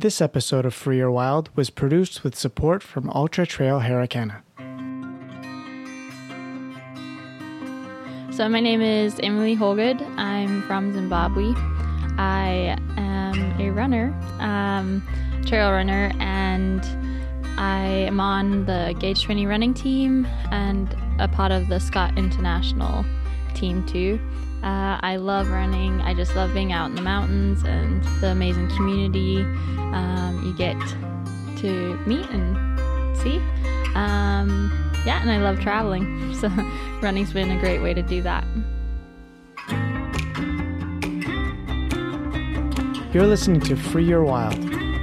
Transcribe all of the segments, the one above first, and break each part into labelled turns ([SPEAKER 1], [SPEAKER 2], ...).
[SPEAKER 1] This episode of Free Your Wild was produced with support from Ultra Trail Harricana.
[SPEAKER 2] So, my name is Emily Hawgood. I'm from Zimbabwe. I am a runner, um, trail runner, and I am on the Gauge 20 running team and a part of the Scott International team too. Uh, I love running. I just love being out in the mountains and the amazing community um, you get to meet and see. Um, yeah, and I love traveling. So running's been a great way to do that.
[SPEAKER 1] You're listening to Free Your Wild,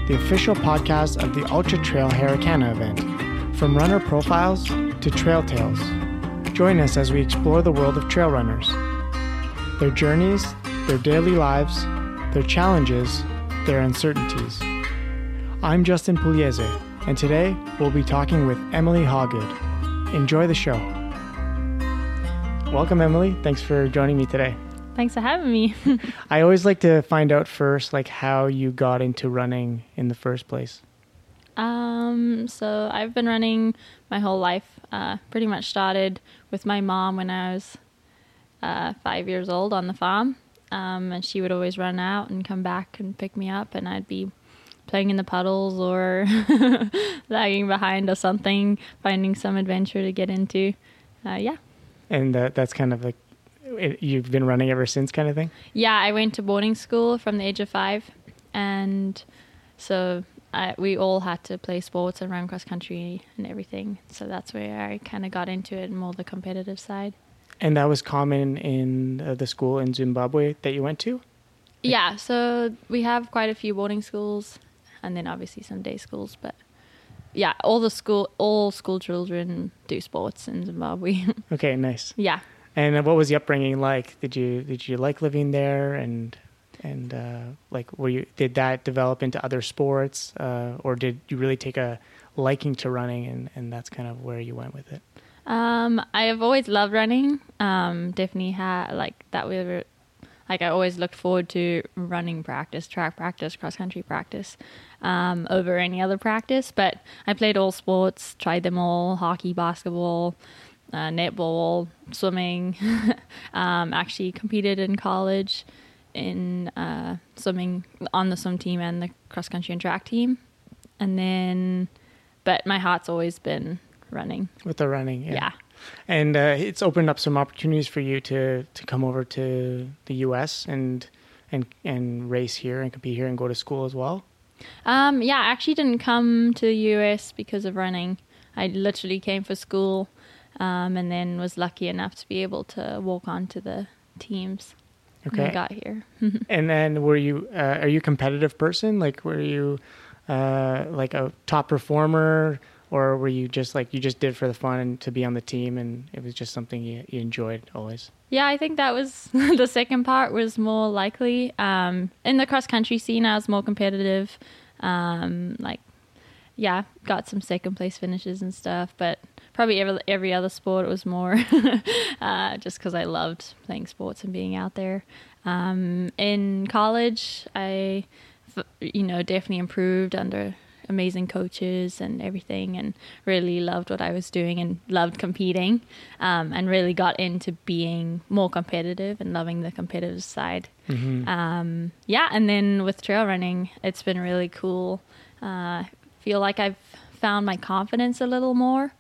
[SPEAKER 1] the official podcast of the Ultra Trail Harricana event. From runner profiles to trail tales. Join us as we explore the world of trail runners, their journeys, their daily lives, their challenges, their uncertainties. I'm Justin Pugliese, and today we'll be talking with Emily Hawgood. Enjoy the show. Welcome, Emily. Thanks for joining me today.
[SPEAKER 2] Thanks for having me.
[SPEAKER 1] I always like to find out first, like how you got into running in the first place.
[SPEAKER 2] um, so I've been running my whole life. Uh, pretty much started with my mom when I was uh, five years old on the farm, um, and she would always run out and come back and pick me up, and I'd be playing in the puddles or lagging behind or something, finding some adventure to get into. Uh, yeah.
[SPEAKER 1] And that, that's kind of like it, you've been running ever since, kind of thing.
[SPEAKER 2] Yeah, I went to boarding school from the age of five, and so I, we all had to play sports and run cross country and everything. So that's where I kind of got into it, more the competitive side.
[SPEAKER 1] And that was common in uh, the school in Zimbabwe that you went to.
[SPEAKER 2] Yeah, so we have quite a few boarding schools, and then obviously some day schools. But yeah, all the school, all school children do sports in Zimbabwe.
[SPEAKER 1] Okay, nice.
[SPEAKER 2] yeah,
[SPEAKER 1] And what was the upbringing like? Did you did you like living there? And and uh, like, were you did that develop into other sports, uh, or did you really take a liking to running, and and that's kind of where you went with it?
[SPEAKER 2] Um, I have always loved running. Um, definitely had like that. We were like I always looked forward to running practice, track practice, cross country practice, um, over any other practice. But I played all sports, tried them all: hockey, basketball, uh, netball, swimming. um, actually competed in college in uh, swimming on the swim team and the cross country and track team, and then. But my heart's always been running.
[SPEAKER 1] With the running, yeah.
[SPEAKER 2] yeah.
[SPEAKER 1] And uh, it's opened up some opportunities for you to to come over to the U.S. and and and race here and compete here and go to school as well.
[SPEAKER 2] Um, yeah, I actually didn't come to the US because of running. I literally came for school, um, and then was lucky enough to be able to walk onto the teams when I
[SPEAKER 1] Okay.
[SPEAKER 2] got here.
[SPEAKER 1] And then were you uh, are you a competitive person? Like were you uh, like a top performer, or were you just like you just did for the fun and to be on the team, and it was just something you, you enjoyed always?
[SPEAKER 2] yeah, I think that was the second part was more likely. Um, in the cross country scene, I was more competitive. Um, like, yeah, got some second place finishes and stuff, but probably every every other sport it was more uh, just because I loved playing sports and being out there. Um, in college, i you know, definitely improved under amazing coaches and everything, and really loved what I was doing and loved competing, um, and really got into being more competitive and loving the competitive side. Um, yeah, and then with trail running, it's been really cool. Uh, feel like I've found my confidence a little more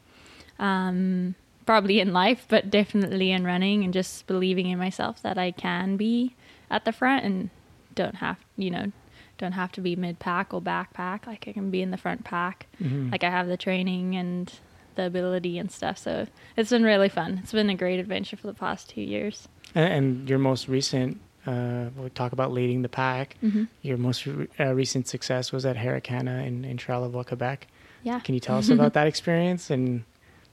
[SPEAKER 2] um, probably in life, but definitely in running and just believing in myself that I can be at the front and don't have, you know, don't have to be mid pack or backpack. Like I can be in the front pack. Like I have the training and the ability and stuff. So it's been really fun. It's been a great adventure for the past two years.
[SPEAKER 1] And, and your most recent, uh, we'll talk about leading the pack. Your most re- uh, recent success was at Harricana in, in Charlevoix, Quebec.
[SPEAKER 2] Yeah.
[SPEAKER 1] Can you tell us about that experience and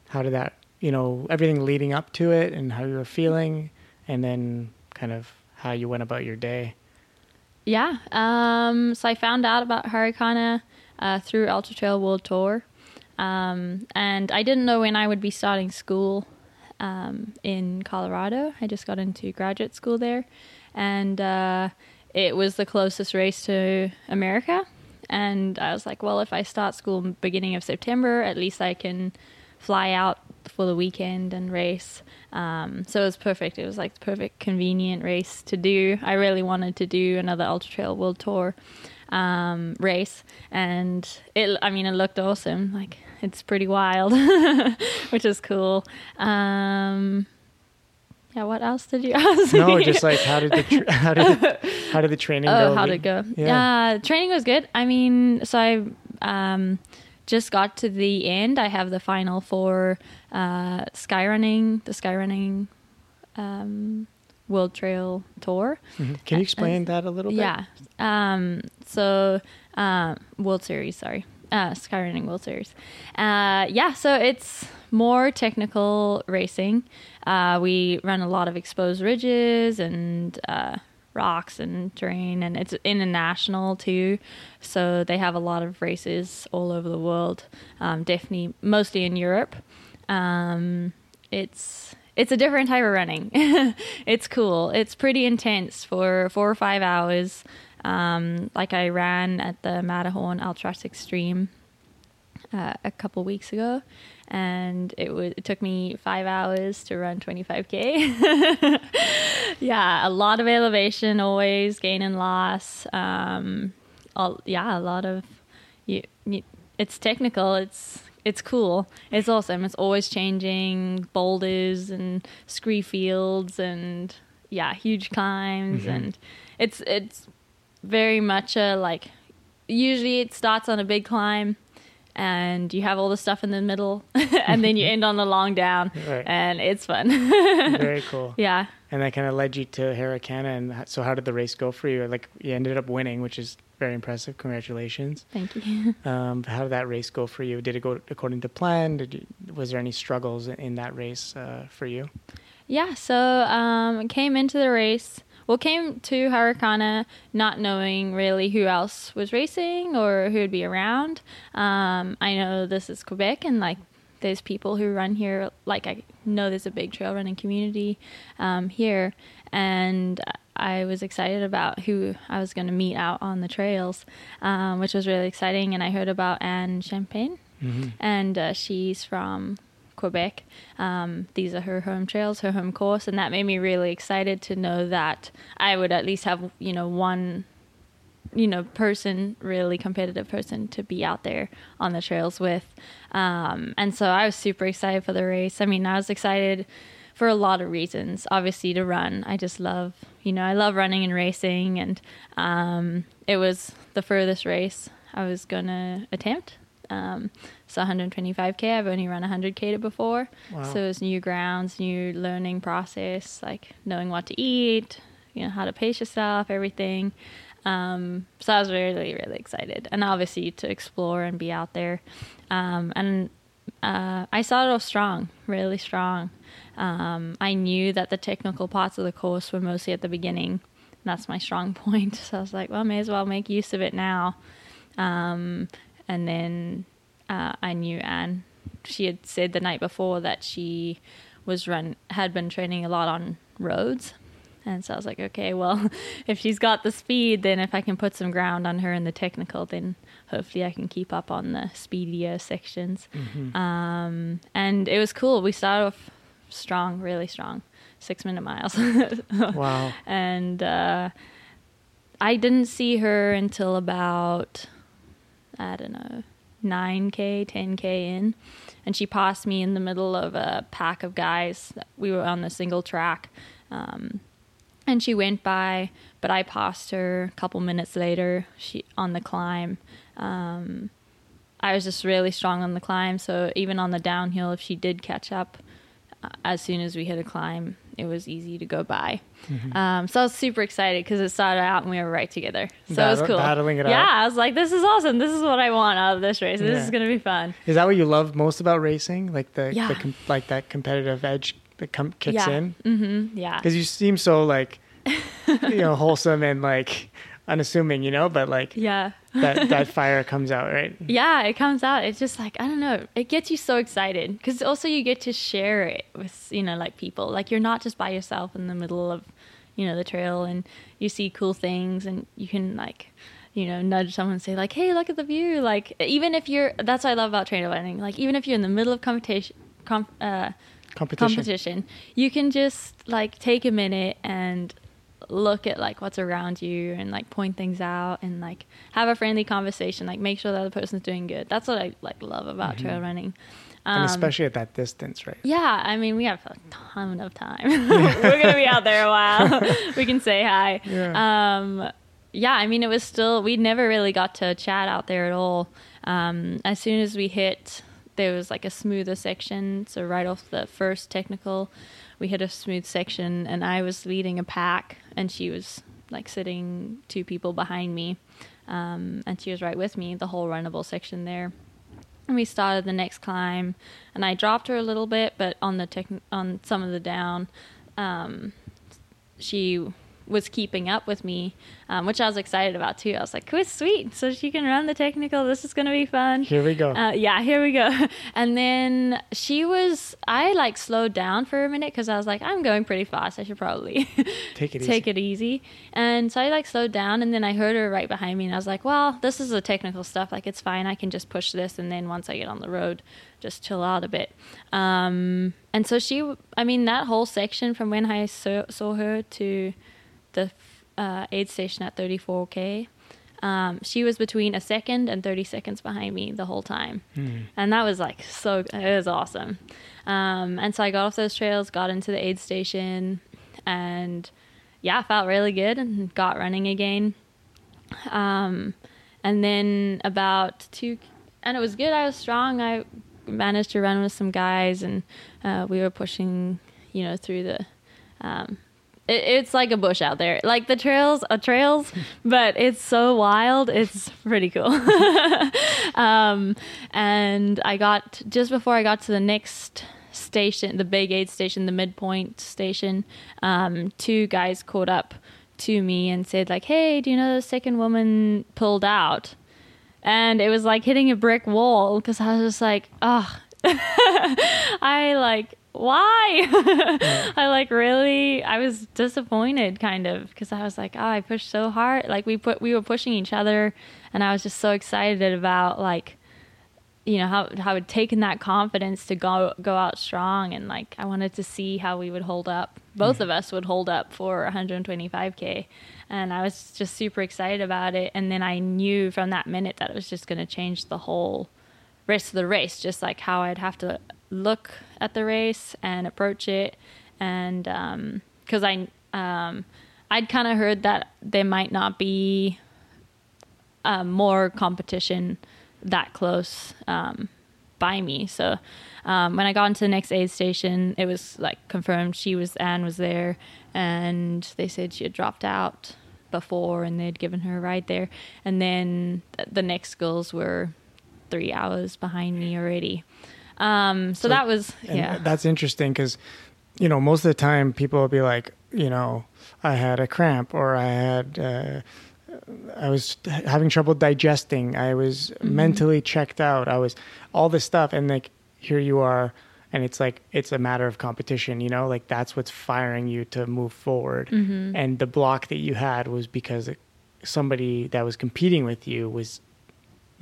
[SPEAKER 1] how did that, you know, everything leading up to it and how you were feeling, and then kind of how you went about your day?
[SPEAKER 2] Yeah. Um, so I found out about Harricana uh, through Ultra Trail World Tour. Um, and I didn't know when I would be starting school um, in Colorado. I just got into graduate school there. And uh, it was the closest race to America. and I was like, well, if I start school beginning of September, at least I can fly out for the weekend and race. Um, so it was perfect. It was like the perfect, convenient race to do. I really wanted to do another Ultra Trail World Tour um, race, and it. I mean, it looked awesome. Like it's pretty wild, which is cool. Um, yeah. What else did you ask?
[SPEAKER 1] No,
[SPEAKER 2] me?
[SPEAKER 1] just like how did the tra- how did the, how did the training
[SPEAKER 2] oh,
[SPEAKER 1] go?
[SPEAKER 2] how did it go?
[SPEAKER 1] Yeah.
[SPEAKER 2] Uh, training was good. I mean, so I um, just got to the end. I have the final for uh, skyrunning, the skyrunning um, World Trail Tour.
[SPEAKER 1] Mhm. Can you explain that a little bit?
[SPEAKER 2] Yeah. Um, so uh, World Series, sorry. Uh, Skyrunning World Series. Uh, yeah, so it's more technical racing. Uh, we run a lot of exposed ridges and uh, rocks and terrain, and it's international too. So they have a lot of races all over the world. Um, definitely, mostly in Europe. Um, it's it's a different type of running. it's cool. It's pretty intense for four or five hours. Um, like I ran at the Matterhorn Ultraks Extreme uh, a couple weeks ago, and it was it took me five hours to run 25k. yeah, a lot of elevation, always gain and loss. Um, all, yeah, a lot of you, you, It's technical. It's it's cool. It's awesome. It's always changing boulders and scree fields and yeah, huge climbs
[SPEAKER 1] Mhm.
[SPEAKER 2] and it's it's very much a like usually it starts on a big climb and you have all the stuff in the middle and then you end on the long down
[SPEAKER 1] Right.
[SPEAKER 2] and it's fun.
[SPEAKER 1] Very cool.
[SPEAKER 2] yeah.
[SPEAKER 1] And that kind of led you to Harricana. And so, how did the race go for you? Like, you ended up winning, which is very impressive. Congratulations.
[SPEAKER 2] Thank you.
[SPEAKER 1] Um, how did that race go for you? Did it go according to plan? Did you, was there any struggles in- in that race uh, for you?
[SPEAKER 2] Yeah, so um came into the race. Well, came to Harricana not knowing really who else was racing or who would be around. Um, I know this is Quebec and like there's people who run here. Like I know there's a big trail running community um, here, and I was excited about who I was going to meet out on the trails, um, which was really exciting. And I heard about Anne Champagne
[SPEAKER 1] Mm-hmm.
[SPEAKER 2] and uh, she's from Quebec. Um, these are her home trails, her home course, and that made me really excited to know that I would at least have you know one you know person really competitive person to be out there on the trails with. Um, and so i was super excited for the race. I mean i was excited for a lot of reasons obviously to run. I just love you know i love running and racing and um, it was the furthest race i was gonna attempt. Um, so 125k i've only run 100k before
[SPEAKER 1] Wow.
[SPEAKER 2] so it's new grounds new learning process like knowing what to eat you know how to pace yourself everything um, so I was really, really excited, and obviously to explore and be out there. Um, and uh, I started off strong, really strong. Um, I knew that the technical parts of the course were mostly at the beginning. And that's my strong point. So I was like, well, may as well make use of it now. Um, and then uh, I knew Anne. She had said the night before that she was run had been training a lot on roads. And so I was like, okay, well, if she's got the speed, then if I can put some ground on her in the technical, then hopefully I can keep up on the speedier sections.
[SPEAKER 1] Mhm.
[SPEAKER 2] Um, and it was cool. We started off strong, really strong, six minute miles.
[SPEAKER 1] Wow.
[SPEAKER 2] and uh, I didn't see her until about, I don't know, 9K, 10K in. And she passed me in the middle of a pack of guys. We were on the single track. Um, and she went by, but I passed her a couple minutes later. She on the climb. Um, I was just really strong on the climb, so even on the downhill, if she did catch up, uh, as soon as we hit a climb, it was easy to go by.
[SPEAKER 1] Mhm.
[SPEAKER 2] Um, so I was super excited because it started out and we were right together. So it was cool.
[SPEAKER 1] battling it out.
[SPEAKER 2] yeah, I was like, this is awesome. This is what I want out of this race. This
[SPEAKER 1] Yeah.
[SPEAKER 2] is gonna be fun.
[SPEAKER 1] Is that what you love most about racing? Like the,
[SPEAKER 2] Yeah.
[SPEAKER 1] the com- like that competitive edge that com- kicks
[SPEAKER 2] yeah.
[SPEAKER 1] in?
[SPEAKER 2] Mm-hmm. Yeah.
[SPEAKER 1] Because you seem so like, you know, wholesome and like unassuming, you know, but like
[SPEAKER 2] Yeah.
[SPEAKER 1] that that fire comes out, right?
[SPEAKER 2] yeah, it comes out. It's just like I don't know. It gets you so excited because also you get to share it with you know like people. Like you're not just by yourself in the middle of you know the trail, and you see cool things, and you can like you know, nudge someone and say like, "Hey, look at the view!" Like, even if you're, that's what I love about trail running. Like, even if you're in the middle of competition, com, uh,
[SPEAKER 1] Competition.
[SPEAKER 2] competition, you can just like take a minute and look at like what's around you and like point things out and like have a friendly conversation. Like, make sure the other person's doing good. That's what I like love about trail running.
[SPEAKER 1] and
[SPEAKER 2] Um,
[SPEAKER 1] especially at that distance, right?
[SPEAKER 2] yeah, I mean, we have a ton of time. We're gonna be out there a while. we can say hi.
[SPEAKER 1] Yeah.
[SPEAKER 2] Um, yeah, I mean, it was still we never really got to chat out there at all. Um, as soon as we hit, there was like a smoother section. So right off the first technical, we hit a smooth section, and I was leading a pack, and she was like sitting two people behind me, um, and she was right with me the whole runnable section there. And we started the next climb and i dropped her a little bit but on the tech on some of the down um, she was keeping up with me um, which i was excited about too i was like cool sweet so she can run the technical this is going to be fun
[SPEAKER 1] Here we go.
[SPEAKER 2] uh, yeah, here we go. And then she was, I like slowed down for a minute because I was like, I'm going pretty fast. I should probably
[SPEAKER 1] Take it
[SPEAKER 2] take
[SPEAKER 1] easy.
[SPEAKER 2] it easy. And so I like slowed down and then I heard her right behind me and I was like, well, this is the technical stuff. Like it's fine. I can just push this. And then once I get on the road, just chill out a bit. Um, and so she, I mean, that whole section from when I saw, saw her to the uh, aid station at 34K, um, she was between a second and 30 seconds behind me the whole time.
[SPEAKER 1] Hmm.
[SPEAKER 2] And that was like so, it was awesome. Um, and so I got off those trails, got into the aid station, and yeah, felt really good and got running again. Um, and then about two, and it was good. I was strong. I managed to run with some guys, and uh, we were pushing, you know, through the. It, it's like a bush out there, like the trails are trails, but it's so wild. It's pretty cool. um, and I got just before I got to the next station, the big aid station, the midpoint station. Um, two guys caught up to me and said like, "Hey, do you know the second woman pulled out?" And it was like hitting a brick wall because I was just like, "Oh, I like." Why? I like really I was disappointed kind of because I was like, oh, I pushed so hard. Like we put we were pushing each other and I was just so excited about like you know how how I'd taken that confidence to go go out strong and like I wanted to see how we would hold up. Both of us would hold up for 125k, and I was just super excited about it. And then I knew from that minute that it was just going to change the whole rest of the race, just like how I'd have to look at the race and approach it, and because I um, I'd kind of heard that there might not be um, more competition that close um, by me. So um, when I got into the next aid station, it was like confirmed she was Anne was there, and they said she had dropped out before, and they'd given her a ride there. And then th- the next girls were three hours behind me already. Um, so,
[SPEAKER 1] So-
[SPEAKER 2] that was yeah.
[SPEAKER 1] that's interesting because, you know, most of the time people will be like, you know, I had a cramp or I had, uh, I was having trouble digesting. I was
[SPEAKER 2] Mm-hmm.
[SPEAKER 1] mentally checked out. I was all this stuff. And like, here you are. And it's like, it's a matter of competition, you know, like that's what's firing you to move forward.
[SPEAKER 2] Mm-hmm.
[SPEAKER 1] And the block that you had was because somebody that was competing with you was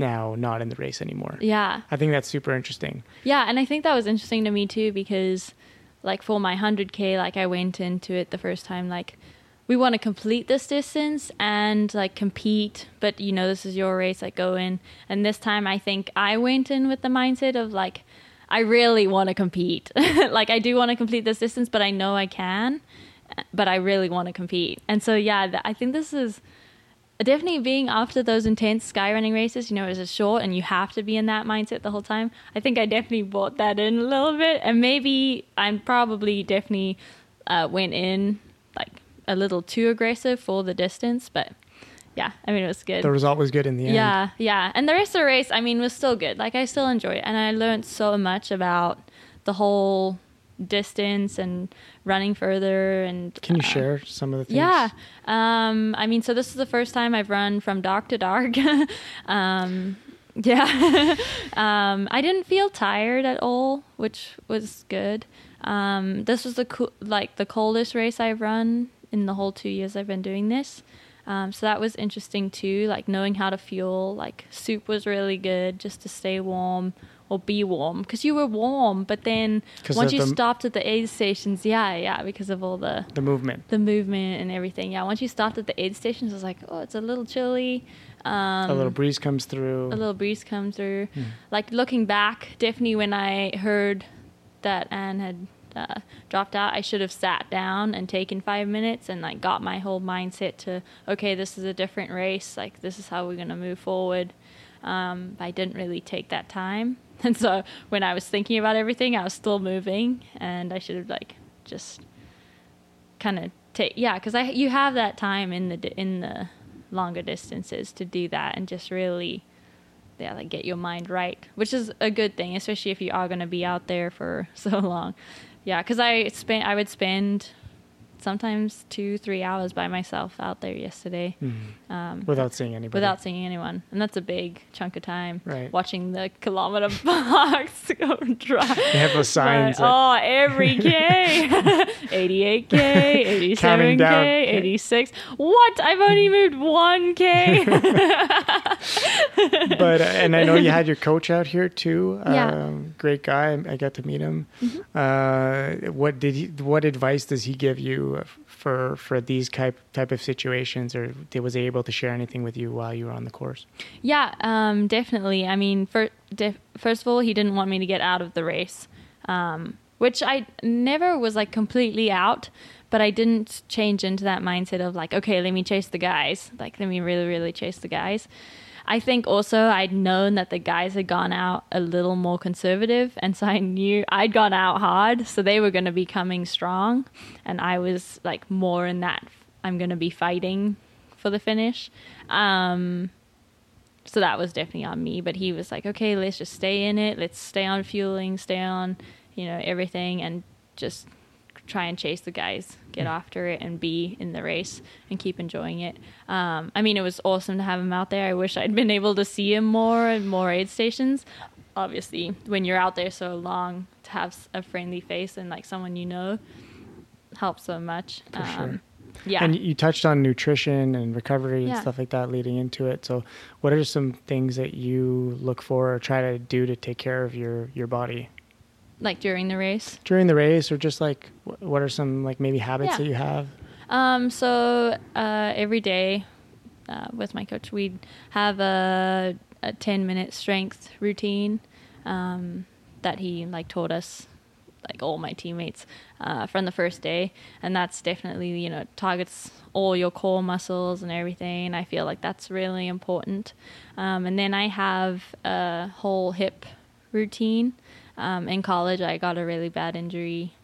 [SPEAKER 1] now not in the race anymore.
[SPEAKER 2] yeah.
[SPEAKER 1] I think that's super interesting.
[SPEAKER 2] Yeah, and I think that was interesting to me too because like for my 100k like I went into it the first time like we want to complete this distance and like compete, but you know this is your race like go in. And this time I think I went in with the mindset of like I really want to compete. like I do want to complete this distance, but I know I can, but I really want to compete. And so yeah, th- I think this is definitely being after those intense sky running races, you know, it's a short and you have to be in that mindset the whole time. I think I definitely bought that in a little bit, and maybe I'm probably definitely uh, went in like a little too aggressive for the distance, but yeah, I mean it was good.
[SPEAKER 1] The result was good in the end.
[SPEAKER 2] Yeah, yeah. And the rest of the race, I mean, was still good. Like I still enjoyed it, and I learned so much about the whole distance and running further. And
[SPEAKER 1] Can you
[SPEAKER 2] uh,
[SPEAKER 1] share some of the things?
[SPEAKER 2] Yeah. Um, I mean, so this is the first time I've run from dark to dark. um, yeah. um, I didn't feel tired at all, which was good. Um, this was the co- like the coldest race I've run in the whole two years I've been doing this. Um, so that was interesting too, like knowing how to fuel. Like soup was really good just to stay warm or be warm because you were warm. But then once you
[SPEAKER 1] the-
[SPEAKER 2] stopped at the aid stations, yeah, yeah, because of all the
[SPEAKER 1] The movement.
[SPEAKER 2] the movement and everything. Yeah, once you stopped at the aid stations, I was like, oh, it's a little chilly. Um,
[SPEAKER 1] a little breeze comes through.
[SPEAKER 2] a little breeze comes through.
[SPEAKER 1] Hmm.
[SPEAKER 2] Like looking back, definitely when I heard that Anne had uh, dropped out, I should have sat down and taken five minutes and like got my whole mindset to okay, this is a different race. Like this is how we're gonna move forward. Um, but I didn't really take that time, and so when I was thinking about everything, I was still moving, and I should have like just kind of take yeah, because I you have that time in the in the longer distances to do that and just really yeah like get your mind right which is a good thing especially if you are going to be out there for so long. Yeah because i spent i would spend sometimes two three hours by myself out there yesterday
[SPEAKER 1] Mhm.
[SPEAKER 2] um,
[SPEAKER 1] Without seeing anybody.
[SPEAKER 2] without seeing anyone and that's a big chunk of time
[SPEAKER 1] Right.
[SPEAKER 2] watching the kilometer box go dry
[SPEAKER 1] They have those signs that-
[SPEAKER 2] oh every k 88k 87k 86 what i've only moved 1k
[SPEAKER 1] but uh, and I know you had your coach out here too.
[SPEAKER 2] Yeah. Mm-hmm.
[SPEAKER 1] Um, great guy. I got to meet him. Uh, what did he? What advice does he give you for for these type type of situations, or was he able to share anything with you while you were on the course?
[SPEAKER 2] Yeah, um, definitely. I mean, for, def, first of all, he didn't want me to get out of the race, um, which I never was like completely out, but I didn't change into that mindset of like, okay, let me chase the guys. Like, let me really, really chase the guys. I think also I'd known that the guys had gone out a little more conservative, and so I knew I'd gone out hard, so they were going to be coming strong, and I was like more in that I'm going to be fighting for the finish. Um, so that was definitely on me. But he was like, okay, let's just stay in it. Let's stay on fueling, stay on, you know, everything, and just try and chase the guys, get after it, and be in the race and keep enjoying it. Um, I mean, it was awesome to have him out there. I wish I'd been able to see him more and more aid stations. Obviously, when you're out there so long, to have a friendly face and like someone you know helps so much. Um,
[SPEAKER 1] sure.
[SPEAKER 2] Yeah.
[SPEAKER 1] And you touched on nutrition and recovery and
[SPEAKER 2] Yeah.
[SPEAKER 1] stuff like that leading into it. So, what are some things that you look for or try to do to take care of your your body
[SPEAKER 2] like during the race.
[SPEAKER 1] during the race, or just like what are some like maybe habits
[SPEAKER 2] Yeah.
[SPEAKER 1] that you have?
[SPEAKER 2] Um, so uh, every day uh, with my coach, we'd have a, a 10 minute strength routine um, that he like taught us, like all my teammates, uh, from the first day. And that's definitely, you know, targets all your core muscles and everything. I feel like that's really important. Um, and then I have a whole hip routine. Um, in college, I got a really bad injury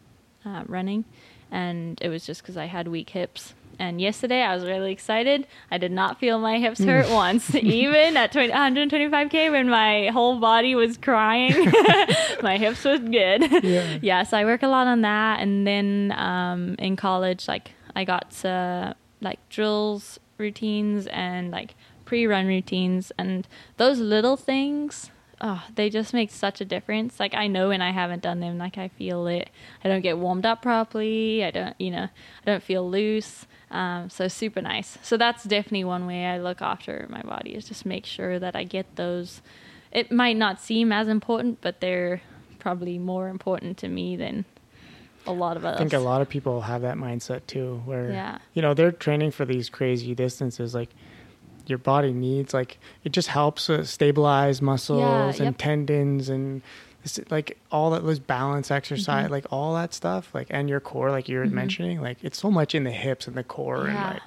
[SPEAKER 2] uh, running, and it was just because I had weak hips. And yesterday, I was really excited. I did not feel my hips hurt once, even at 20, 125k when my whole body was crying. my hips was good.
[SPEAKER 1] Yeah.
[SPEAKER 2] yeah, so I work a lot on that. And then um, in college, like I got uh, like drills routines and like pre-run routines, and those little things oh, they just make such a difference. Like I know when I haven't done them, like I feel it. I don't get warmed up properly. I don't, you know, I don't feel loose. Um, so super nice. So that's definitely one way I look after my body is just make sure that I get those. It might not seem as important, but they're probably more important to me than a lot of us.
[SPEAKER 1] I think a lot of people have that mindset too, where
[SPEAKER 2] Yeah.
[SPEAKER 1] you know they're training for these crazy distances. Like your body needs, like it just helps uh, stabilize muscles and
[SPEAKER 2] yep.
[SPEAKER 1] tendons and this, like all that was balance exercise,
[SPEAKER 2] Mm-hmm.
[SPEAKER 1] like all that stuff, like and your core, like you were mentioning, like it's so much in the hips and the core and like.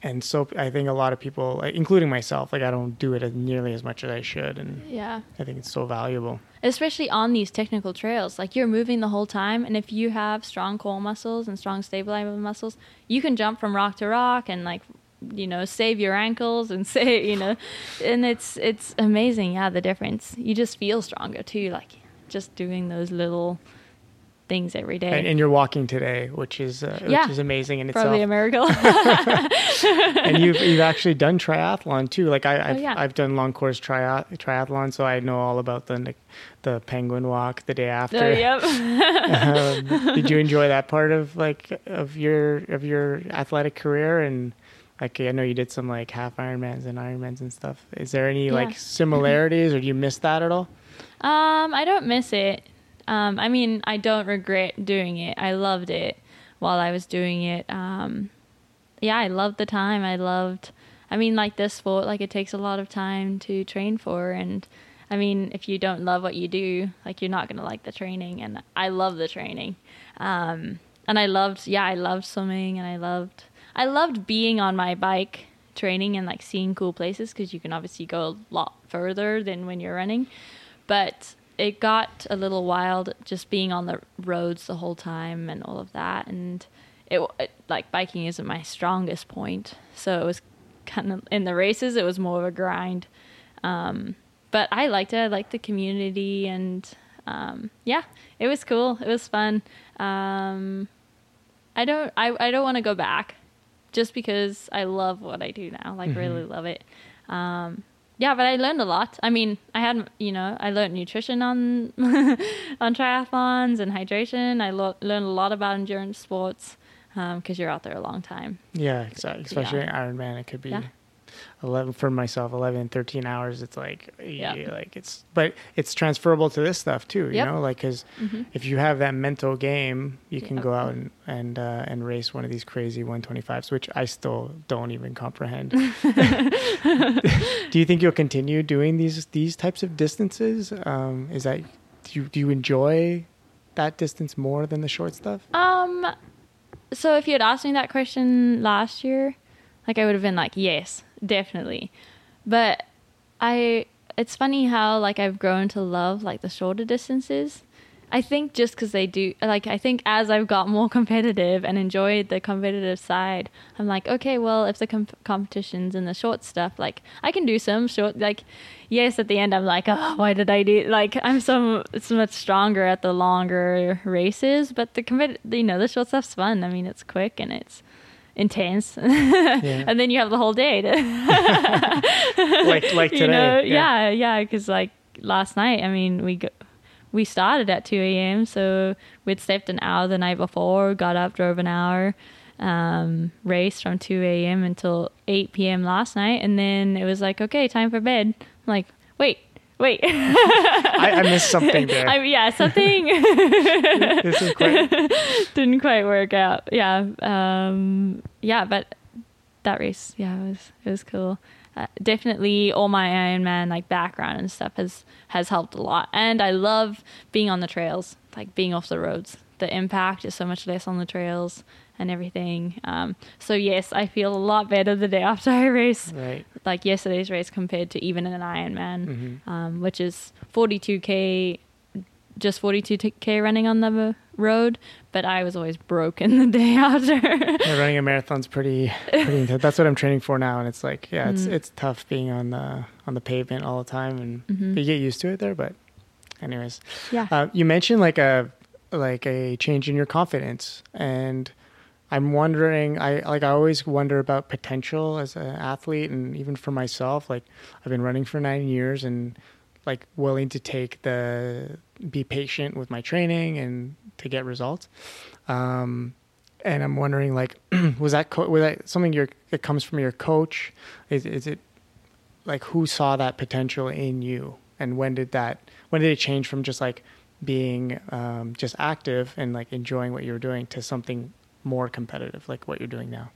[SPEAKER 1] And so I think a lot of people, like, including myself, like I don't do it as nearly as much as I should, and
[SPEAKER 2] Yeah.
[SPEAKER 1] I think it's so valuable.
[SPEAKER 2] especially on these technical trails like you're moving the whole time and if you have strong core muscles and strong stabilizing muscles you can jump from rock to rock and like you know save your ankles and say you know and it's it's amazing yeah the difference you just feel stronger too like just doing those little things every day
[SPEAKER 1] And, and you're walking today, which is uh,
[SPEAKER 2] Yeah.
[SPEAKER 1] which is amazing in
[SPEAKER 2] probably a miracle
[SPEAKER 1] and you've you've actually done triathlon too. Like I, I've,
[SPEAKER 2] Oh, yeah.
[SPEAKER 1] I've done long course tri- triathlon, so I know all about the the penguin walk the day after.
[SPEAKER 2] so yep
[SPEAKER 1] um, did you enjoy that part of like of your of your athletic career? And Like I know you did some like half Ironmans and Ironmans and stuff. Is there any
[SPEAKER 2] Yeah.
[SPEAKER 1] like similarities, or do you miss that at all?
[SPEAKER 2] Um, I don't miss it. Um, I mean, I don't regret doing it. I loved it while I was doing it. Um, yeah, I loved the time. I loved. I mean, like this sport, like it takes a lot of time to train for, and I mean, if you don't love what you do, like you're not gonna like the training. And I love the training. Um, and I loved, yeah, I loved swimming, and I loved, I loved being on my bike training and like seeing cool places because you can obviously go a lot further than when you're running. But it got a little wild just being on the roads the whole time and all of that. And it, it like biking isn't my strongest point. So it was kind of in the races it was more of a grind. Um, but i liked it. I liked the community and um, yeah it was cool. It was fun. Um, i don't i, I don't want to go back just because i love what i do now like really love it um, yeah, but I learned a lot. I mean, I had, you know, I learned nutrition on on triathlons and hydration. I lo- learned a lot about endurance sports because you're out there a long time.
[SPEAKER 1] Yeah, exactly. Especially
[SPEAKER 2] Yeah.
[SPEAKER 1] Ironman, it could be
[SPEAKER 2] Yeah.
[SPEAKER 1] 11 for myself 11 13 hours it's like
[SPEAKER 2] Yeah.
[SPEAKER 1] like it's but it's transferable to this stuff too you
[SPEAKER 2] Yep.
[SPEAKER 1] know like because
[SPEAKER 2] Mhm.
[SPEAKER 1] if you have that mental game you can
[SPEAKER 2] Yep.
[SPEAKER 1] go out and and uh, and race one of these crazy 125s which i still don't even comprehend do you think you'll continue doing these these types of distances um is that do you do you enjoy that distance more than the short stuff
[SPEAKER 2] Um, so if you had asked me that question last year, like I would have been like, yes, definitely. But I, it's funny how like I've grown to love like the shorter distances. I think just because they do, like, I think as I've got more competitive and enjoyed the competitive side, I'm like, okay, well, if the com- competition's in the short stuff, like, I can do some short, like, yes, at the end, I'm like, oh, why did I do, like, I'm so, so much stronger at the longer races, but the, compet- you know, the short stuff's fun. I mean, it's quick and it's intense. and then you have the whole day to,
[SPEAKER 1] like like today
[SPEAKER 2] you know,
[SPEAKER 1] yeah.
[SPEAKER 2] yeah, yeah, because like last night, I mean, we go, we started at two a.m. So we'd slept an hour the night before, got up, drove an hour, um, raced from two a.m. until eight p.m. last night, and then it was like, okay, time for bed. I'm like, wait. Wait,
[SPEAKER 1] I, I missed something there
[SPEAKER 2] I, yeah, something
[SPEAKER 1] this is quite
[SPEAKER 2] didn't quite work out. Yeah, um, yeah, but that race, yeah, it was it was cool. Uh, definitely, all my Ironman like background and stuff has has helped a lot, and I love being on the trails, like being off the roads. The impact is so much less on the trails and everything. Um, so yes, I feel a lot better the day after I race,
[SPEAKER 1] right
[SPEAKER 2] like yesterday's race compared to even an Ironman
[SPEAKER 1] hmm
[SPEAKER 2] um, which is 42k, just 42k running on the road. But I was always broken the day after.
[SPEAKER 1] Yeah, running a marathon's pretty pretty intense. That's what I'm training for now, and it's like, yeah, it's
[SPEAKER 2] Mm.
[SPEAKER 1] it's tough being on the on the pavement all the time, and
[SPEAKER 2] Mhm.
[SPEAKER 1] you get used to it there. But, anyways,
[SPEAKER 2] yeah.
[SPEAKER 1] uh, you mentioned like a like a change in your confidence, and I'm wondering. I like I always wonder about potential as an athlete, and even for myself. Like I've been running for nine years, and like willing to take the be patient with my training and to get results. Um, and I'm wondering, like, was that co- was that something your that comes from your coach? Is is it like who saw that potential in you, and when did that when did it change from just like being um, just active and like enjoying what you were doing to something more competitive, like what you're doing now?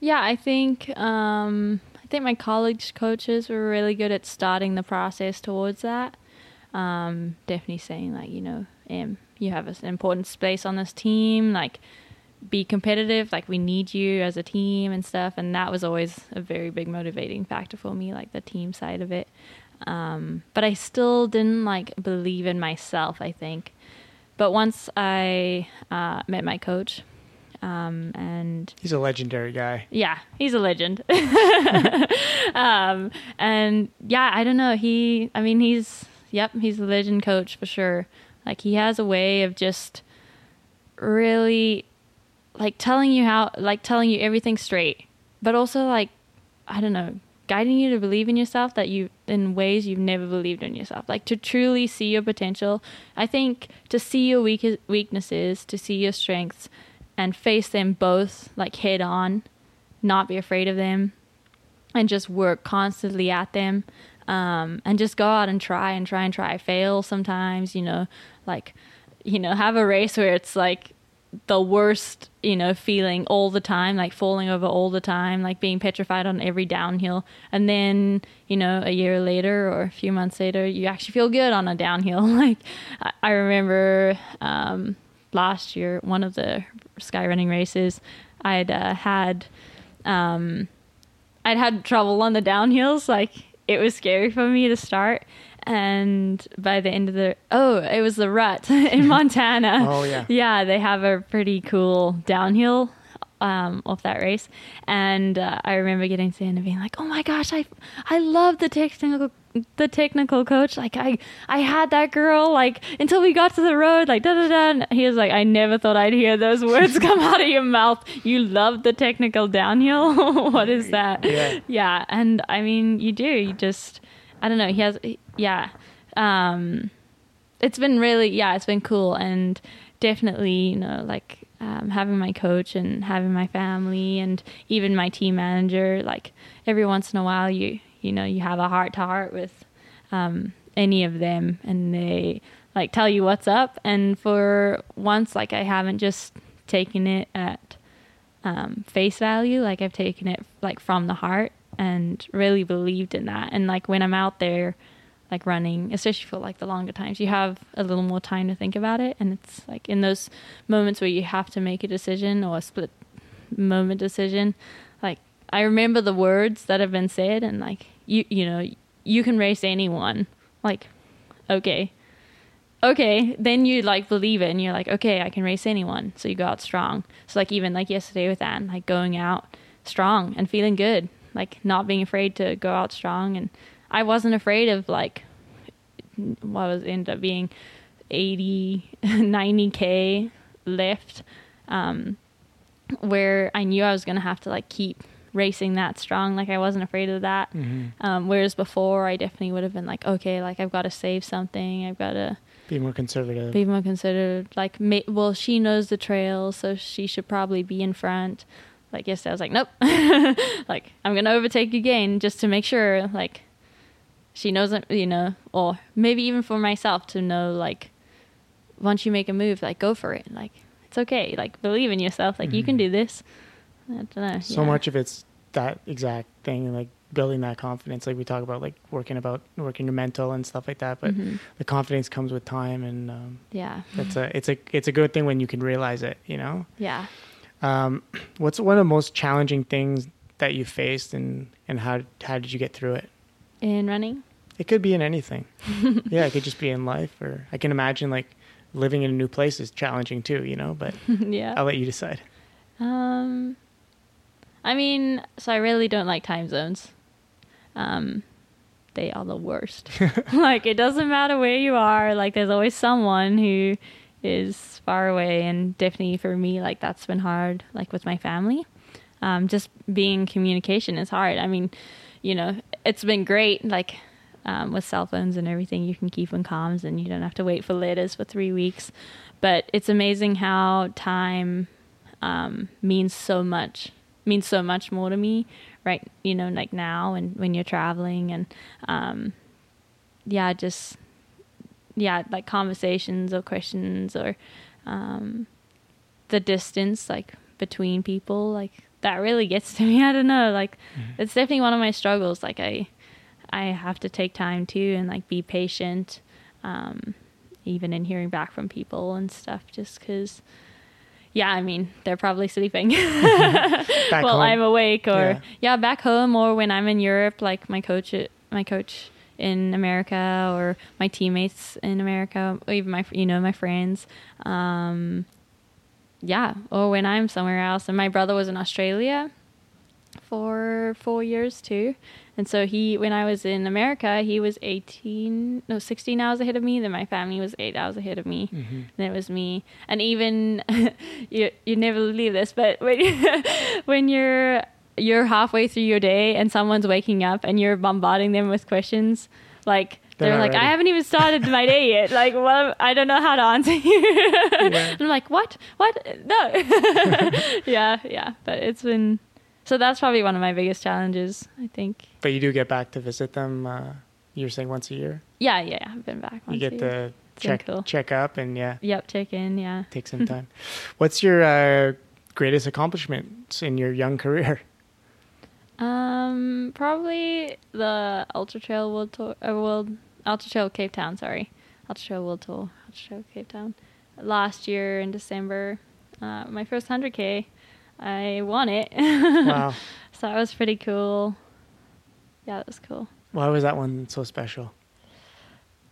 [SPEAKER 2] Yeah, I think um, I think my college coaches were really good at starting the process towards that. Um, definitely saying like you know, um, you have an important space on this team. Like, be competitive. Like, we need you as a team and stuff. And that was always a very big motivating factor for me, like the team side of it. Um, but I still didn't like believe in myself. I think. But once I uh, met my coach, um, and
[SPEAKER 1] He's a legendary guy.
[SPEAKER 2] yeah, he's a legend. um, and yeah, I don't know. He, I mean, he's, yep, he's a legend coach for sure. Like, he has a way of just really, like, telling you how, like, telling you everything straight, but also, like, I don't know, guiding you to believe in yourself that you, in ways you've never believed in yourself. Like, to truly see your potential. I think to see your weak- weaknesses, to see your strengths, and face them both like head on not be afraid of them and just work constantly at them um, and just go out and try and try and try. Fail sometimes you know like you know have a race where it's like the worst you know feeling all the time like falling over all the time like being petrified on every downhill. And then you know a year later or a few months later you actually feel good on a downhill. Like i, I remember um, last year one of the sky running races. I'd uh, had um, i'd had trouble on the downhills like it was scary for me to start. And by the end of the oh it was the rut in montana.
[SPEAKER 1] Oh, yeah.
[SPEAKER 2] yeah they have a pretty cool downhill um, off that race. And uh, i remember getting to the end and being like oh my gosh i i love the technical the technical coach like i i had that girl like until we got to the road like da da da and he was like i never thought i'd hear those words come out of your mouth. You love the technical downhill what is that?
[SPEAKER 1] Yeah.
[SPEAKER 2] yeah and i mean you do you just i don't know he has yeah um it's been really yeah it's been cool and definitely you know like um, having my coach and having my family and even my team manager like every once in a while you you know you have a heart to heart with um, any of them and they like tell you what's up. And for once like i haven't just taken it at um, face value. Like i've taken it like from the heart and really believed in that. And like when i'm out there like running especially for like the longer times you have a little more time to think about it. And it's like in those moments where you have to make a decision or a split moment decision like i remember the words that have been said and like you you know you can race anyone. Like okay. Okay then you like believe it and you're like okay i can race anyone. So you go out strong. So like even like yesterday with anne like going out strong and feeling good. Like not being afraid to go out strong. And i wasn't afraid of like what was end up being 80 90k left um where i knew i was gonna have to like keep racing that strong like i wasn't afraid of that
[SPEAKER 1] hmm
[SPEAKER 2] um, whereas before, I definitely would have been like, okay, like I've got to save something. I've got to
[SPEAKER 1] Be more conservative.
[SPEAKER 2] be more considered. Like, ma- well, she knows the trail, so she should probably be in front. Like yesterday, I was like, nope. like I'm gonna overtake again just to make sure. Like she knows it, you know, or maybe even for myself to know, like once you make a move, like go for it. Like it's okay. Like believe in yourself. Like you can
[SPEAKER 1] Mhm.
[SPEAKER 2] do this. I don't know.
[SPEAKER 1] so
[SPEAKER 2] yeah.
[SPEAKER 1] much of it's that exact thing like building that confidence like we talk about like working about working your mental and stuff like that but
[SPEAKER 2] Mhm.
[SPEAKER 1] the confidence comes with time and um,
[SPEAKER 2] Yeah.
[SPEAKER 1] that's a it's a it's a good thing when you can realize it you know
[SPEAKER 2] Yeah.
[SPEAKER 1] um, what's one of the most challenging things that you faced and and how how did you get through it
[SPEAKER 2] In running.
[SPEAKER 1] it could be in anything yeah it could just be in life or i can imagine like living in a new place is challenging too you know but
[SPEAKER 2] yeah.
[SPEAKER 1] i'll let you decide
[SPEAKER 2] Um, I mean, so I really don't like time zones. Um, they are the worst. like it doesn't matter where you are. Like there's always someone who is far away, and definitely for me, like that's been hard. Like with my family, um, just being communication is hard. I mean, you know, it's been great. Like um, with cell phones and everything, you can keep in comms, and you don't have to wait for letters for three weeks. But it's amazing how time um, means so much means so much more to me right you know like now and when you're traveling and um yeah just yeah like conversations or questions or um the distance like between people like that really gets to me. I don't know like it's definitely one of my struggles like i i have to take time too and like be patient um even in hearing back from people and stuff just because yeah i mean they're probably sleeping while
[SPEAKER 1] home.
[SPEAKER 2] i'm awake or
[SPEAKER 1] Yeah.
[SPEAKER 2] yeah. back home or when i'm in europe like my coach my coach in america or my teammates in america or even my you know my friends um yeah or when i'm somewhere else and my brother was in australia for four years too. And so he when i was in america he was 18 no 16 hours ahead of me then my family was eight hours ahead of me.
[SPEAKER 1] Mhm.
[SPEAKER 2] and it was me. And even you you never believe this but when when you're you're halfway through your day and someone's waking up and you're bombarding them with questions like
[SPEAKER 1] They're
[SPEAKER 2] they're, like
[SPEAKER 1] ready.
[SPEAKER 2] i haven't even started my day yet. Like well i don't know how to answer you. And i'm like what? What? No. Yeah yeah. But it's been so that's probably one of my biggest challenges. I think.
[SPEAKER 1] But you do get back to visit them. Uh, you're saying once a year.
[SPEAKER 2] Yeah, yeah, I've been back. Once
[SPEAKER 1] you get
[SPEAKER 2] a year.
[SPEAKER 1] the
[SPEAKER 2] been
[SPEAKER 1] check
[SPEAKER 2] cool.
[SPEAKER 1] check up and yeah,
[SPEAKER 2] Yep, check in. Yeah.
[SPEAKER 1] take some time. What's your uh, greatest accomplishments in your young career?
[SPEAKER 2] Um, probably the Ultra Trail World Tour, uh, World Ultra Trail Cape Town. Sorry, Ultra Trail World Tour, Ultra Trail Cape Town. Last year in December, uh, my first hundred k, I won it.
[SPEAKER 1] Wow.
[SPEAKER 2] so that was pretty cool. Yeah, that was cool.
[SPEAKER 1] Why was that one so special?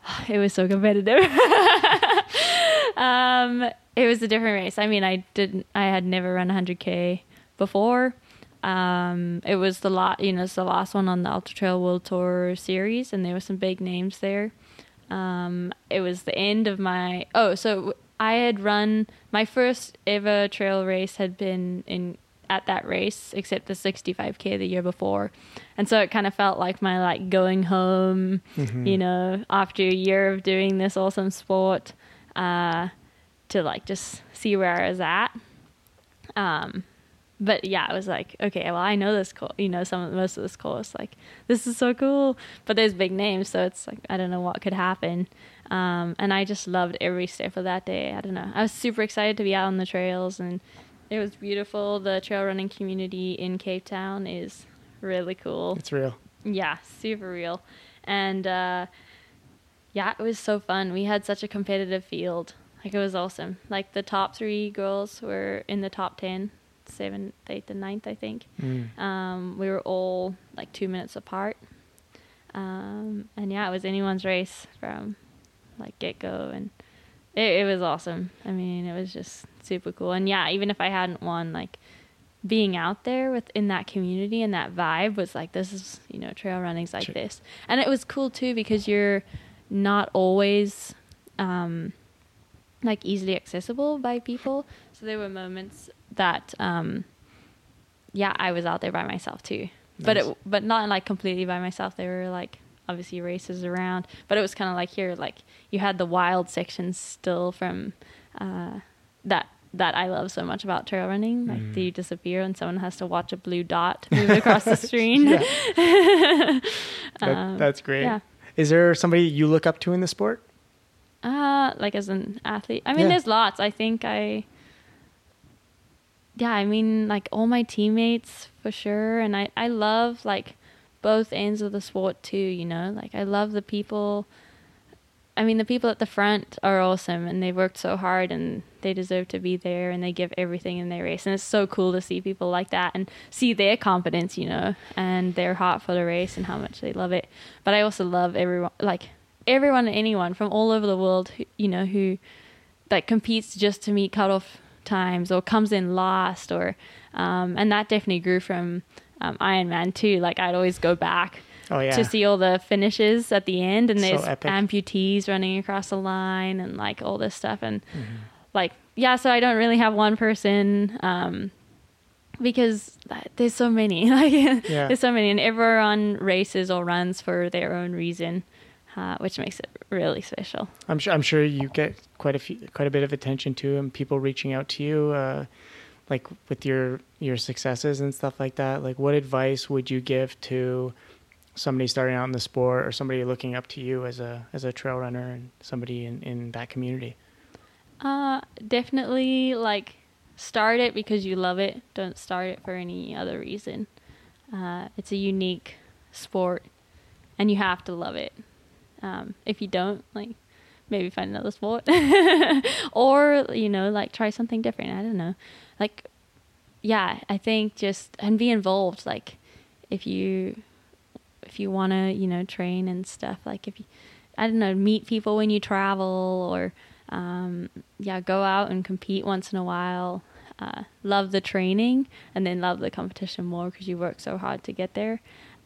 [SPEAKER 2] It was so competitive. um, it was a different race. I mean, I didn't. I had never run 100k before. Um, it was the lot. You know, it's the last one on the Ultra Trail World Tour series, and there were some big names there. Um, it was the end of my. Oh, so I had run my first ever trail race had been in at that race, except the 65k the year before, and so it kind of felt like my like going home. You know, after a year of doing this awesome sport, uh, to like just see where I was at. Um, but yeah, I was like, okay, well, I know this course, you know, some of most of this course, like this is so cool. But there's big names, so it's like I don't know what could happen. Um, and I just loved every step of that day. I don't know. I was super excited to be out on the trails, and it was beautiful. The trail running community in Cape Town is really cool.
[SPEAKER 1] It's real.
[SPEAKER 2] Yeah, super real. And uh, yeah, it was so fun. We had such a competitive field. Like it was awesome. Like the top three girls were in the top ten, seventh, eighth, and ninth, I think.
[SPEAKER 1] Mm.
[SPEAKER 2] Um, we were all like two minutes apart. Um, and yeah, it was anyone's race from like get go, and it, it was awesome. I mean, it was just super cool. And yeah, even if I hadn't won, like being out there within that community and that vibe was like this is you know trail running's like this, and it was cool too because you're not always um, like easily accessible by people. So there were moments that um, yeah, I was out there by myself too. But it but not like completely by myself. There were like obviously races around, but it was kind of like here like you had the wild sections still from uh, that that I love so much about trail running. Like
[SPEAKER 1] Mm.
[SPEAKER 2] you disappear and someone has to watch a blue dot move across the screen.
[SPEAKER 1] That-
[SPEAKER 2] Um,
[SPEAKER 1] that's great.
[SPEAKER 2] yeah.
[SPEAKER 1] Is there somebody you look up to in the sport?
[SPEAKER 2] Uh, like as an athlete. I mean,
[SPEAKER 1] Yeah.
[SPEAKER 2] there's lots. I think I. Yeah, I mean, like all my teammates for sure, and I I love like both ends of the sport too. You know, like I love the people. I mean, the people at the front are awesome, and they've worked so hard, and they deserve to be there, and they give everything in their race, and it's so cool to see people like that and see their confidence, you know, and their heart for the race and how much they love it. But I also love everyone, like everyone and anyone from all over the world, who, you know, who like competes just to meet cutoff times or comes in last, or um, and that definitely grew from um, Ironman too. Like I'd always go back
[SPEAKER 1] Oh yeah.
[SPEAKER 2] to see all the finishes at the end and
[SPEAKER 1] So
[SPEAKER 2] there's
[SPEAKER 1] epic.
[SPEAKER 2] amputees running across the line and like all this stuff and
[SPEAKER 1] Mm-hmm.
[SPEAKER 2] like yeah so i don't really have one person um because there's so many like
[SPEAKER 1] Yeah.
[SPEAKER 2] there's so many and everyone races or runs for their own reason uh, which makes it really special
[SPEAKER 1] I'm sure. I'm sure you get quite a few, quite a bit of attention too, and people reaching out to you, uh, like with your your successes and stuff like that. Like, what advice would you give to somebody starting out in the sport, or somebody looking up to you as a as a trail runner and somebody in in that community?
[SPEAKER 2] Uh, definitely like start it because you love it. Don't start it for any other reason. Uh, it's a unique sport, and you have to love it. Um, if you don't, like, maybe find another sport, or you know, like try something different. I don't know, like, yeah, I think just and be involved. Like, if you if you want to, you know, train and stuff. Like, if you, I don't know, meet people when you travel or um, yeah, go out and compete once in a while. Uh, love the training and then love the competition more because you work so hard to get there.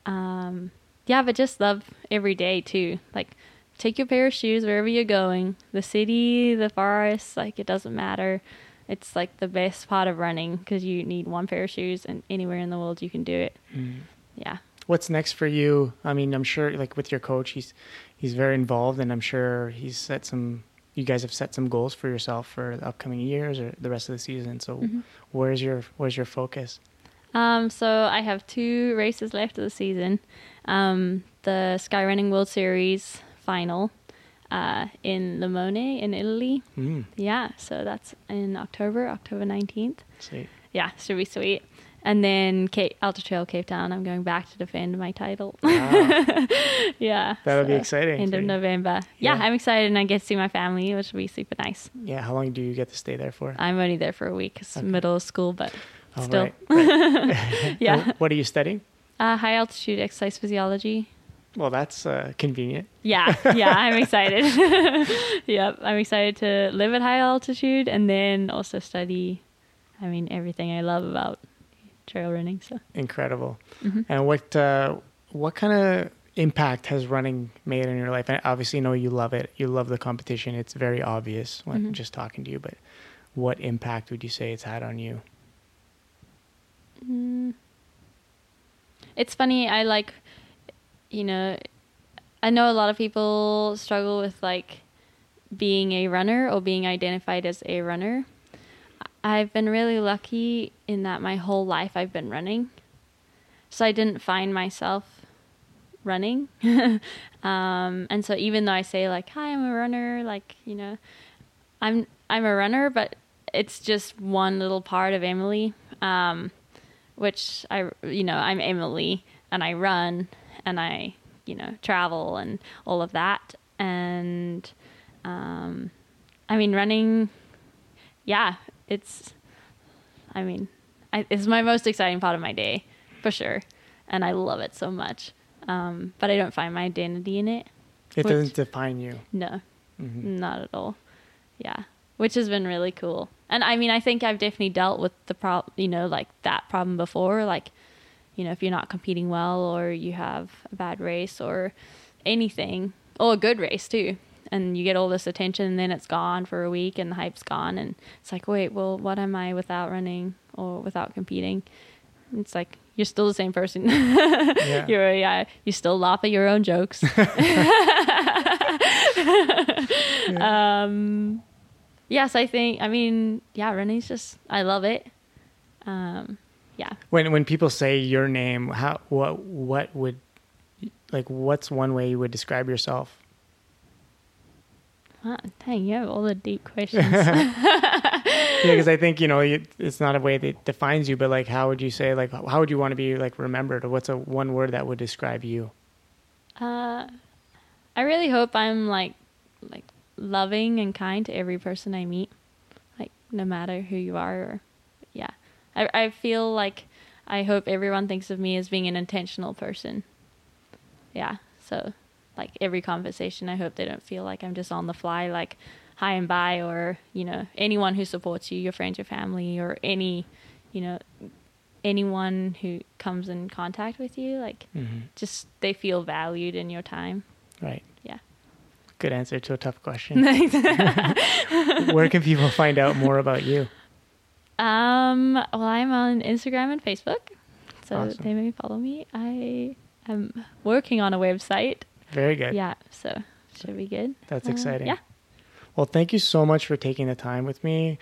[SPEAKER 2] Um, yeah, but just love every day too. Like, take your pair of shoes wherever you're going. The city, the forest, like it doesn't matter. It's like the best part of running because you need one pair of shoes and anywhere in the world you can do it. Yeah.
[SPEAKER 1] What's next for you? I mean, I'm sure like with your coach, he's he's very involved, and I'm sure he's set some. You guys have set some goals for yourself for the upcoming years or the rest of the season. So,
[SPEAKER 2] Mhm.
[SPEAKER 1] where's your where's your focus?
[SPEAKER 2] Um, so I have two races left of the season. Um, the Skyrunning World Series final uh, in Limone in Italy.
[SPEAKER 1] Mm,
[SPEAKER 2] Yeah, so that's in October, October 19th.
[SPEAKER 1] sweet.
[SPEAKER 2] Yeah, should be sweet. And then Cape, Ultra Trail Cape Town, I'm going back to defend my title.
[SPEAKER 1] Wow.
[SPEAKER 2] yeah.
[SPEAKER 1] That'll be exciting
[SPEAKER 2] End of. November. Yeah,
[SPEAKER 1] Yeah.
[SPEAKER 2] I'm excited and I get to see my family, which will be super nice.
[SPEAKER 1] yeah. How long do you get to stay there for?
[SPEAKER 2] I'm only there for a week. It's
[SPEAKER 1] Okay.
[SPEAKER 2] middle of school, but still.
[SPEAKER 1] right, right.
[SPEAKER 2] yeah.
[SPEAKER 1] What are you studying?
[SPEAKER 2] Uh, high altitude exercise physiology.
[SPEAKER 1] Well, that's uh, convenient.
[SPEAKER 2] Yeah, yeah, I'm excited. yep, I'm excited to live at high altitude and then also study, I mean, everything I love about trail running. So,
[SPEAKER 1] Incredible.
[SPEAKER 2] mhm.
[SPEAKER 1] And what uh, what kind of impact has running made in your life? And obviously you know you love it. You love the competition. It's very obvious when
[SPEAKER 2] Mhm.
[SPEAKER 1] just talking to you. But what impact would you say it's had on you?
[SPEAKER 2] Mm. It's funny. I like, you know, I know a lot of people struggle with like being a runner or being identified as a runner. I've been really lucky in that my whole life I've been running. So I didn't find myself running. um, and so even though I say like, "Hi, I'm a runner," like, you know, I'm I'm a runner, but it's just one little part of Emily. Um, which I, you know, I'm Emily and I run and I, you know, travel and all of that. And, um, I mean, running, yeah, it's, I mean, I, it's my most exciting part of my day for sure. And I love it so much. Um, but I don't find my identity in it.
[SPEAKER 1] It
[SPEAKER 2] Which-
[SPEAKER 1] doesn't define you.
[SPEAKER 2] No,
[SPEAKER 1] Mhm.
[SPEAKER 2] not at all. Yeah, which has been really cool. And I mean, I think I've definitely dealt with the problem, you know, like that problem before. Like, you know, if you're not competing well or you have a bad race or anything, or a good race too, and you get all this attention and then it's gone for a week and the hype's gone. And it's like, wait, well, what am I without running or without competing? It's like, you're still the same person.
[SPEAKER 1] Yeah.
[SPEAKER 2] you're, yeah, you still laugh at your own jokes. um yes i think i mean yeah running's just i love it um yeah
[SPEAKER 1] When when people say your name, how what what would like what's one way you would describe yourself?
[SPEAKER 2] Huh, dang you have all the deep questions
[SPEAKER 1] Yeah, because I think you know it's not a way that defines you, but like how would you say like how would you want to be like remembered, or what's a one word that would describe you?
[SPEAKER 2] uh i really hope i'm like like loving and kind to every person i meet like no matter who you are or yeah i i feel like i hope everyone thinks of me as being an intentional person yeah so like every conversation i hope they don't feel like i'm just on the fly like hi and bye or you know anyone who supports you your friends your family or any you know anyone who comes in contact with you like
[SPEAKER 1] hmm
[SPEAKER 2] just they feel valued in your time
[SPEAKER 1] Right.
[SPEAKER 2] Yeah.
[SPEAKER 1] Good answer to a tough question. Where can people find out more about you?
[SPEAKER 2] Um well i'm on instagram and facebook so
[SPEAKER 1] Awesome.
[SPEAKER 2] they may follow me i am working on a website
[SPEAKER 1] Very good.
[SPEAKER 2] yeah so should be good
[SPEAKER 1] That's
[SPEAKER 2] Uh,
[SPEAKER 1] exciting.
[SPEAKER 2] yeah
[SPEAKER 1] Well, thank you so much for taking the time with me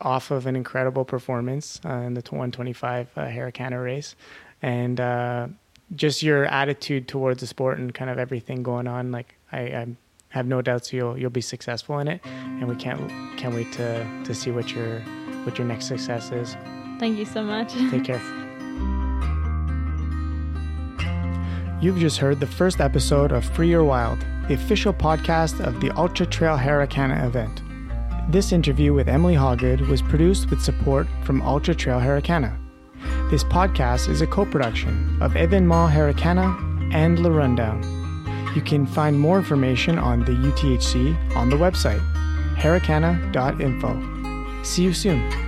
[SPEAKER 1] off of an incredible performance uh, in the 125 uh, Harricana race. And uh, just your attitude towards the sport and kind of everything going on. Like, I, I have no doubts you'll you'll be successful in it. And we can't can't wait to, to see what your what your next success is.
[SPEAKER 2] thank you so much
[SPEAKER 1] Take care. You've just heard the first episode of Free Your Wild, the official podcast of the Ultra Trail Harricana event. This interview with Emily Hawgood was produced with support from Ultra Trail Harricana. This podcast is a co production of Evenmont Harricana and La Rundown. You can find more information on the UTHC on the website, harricana.info. See you soon.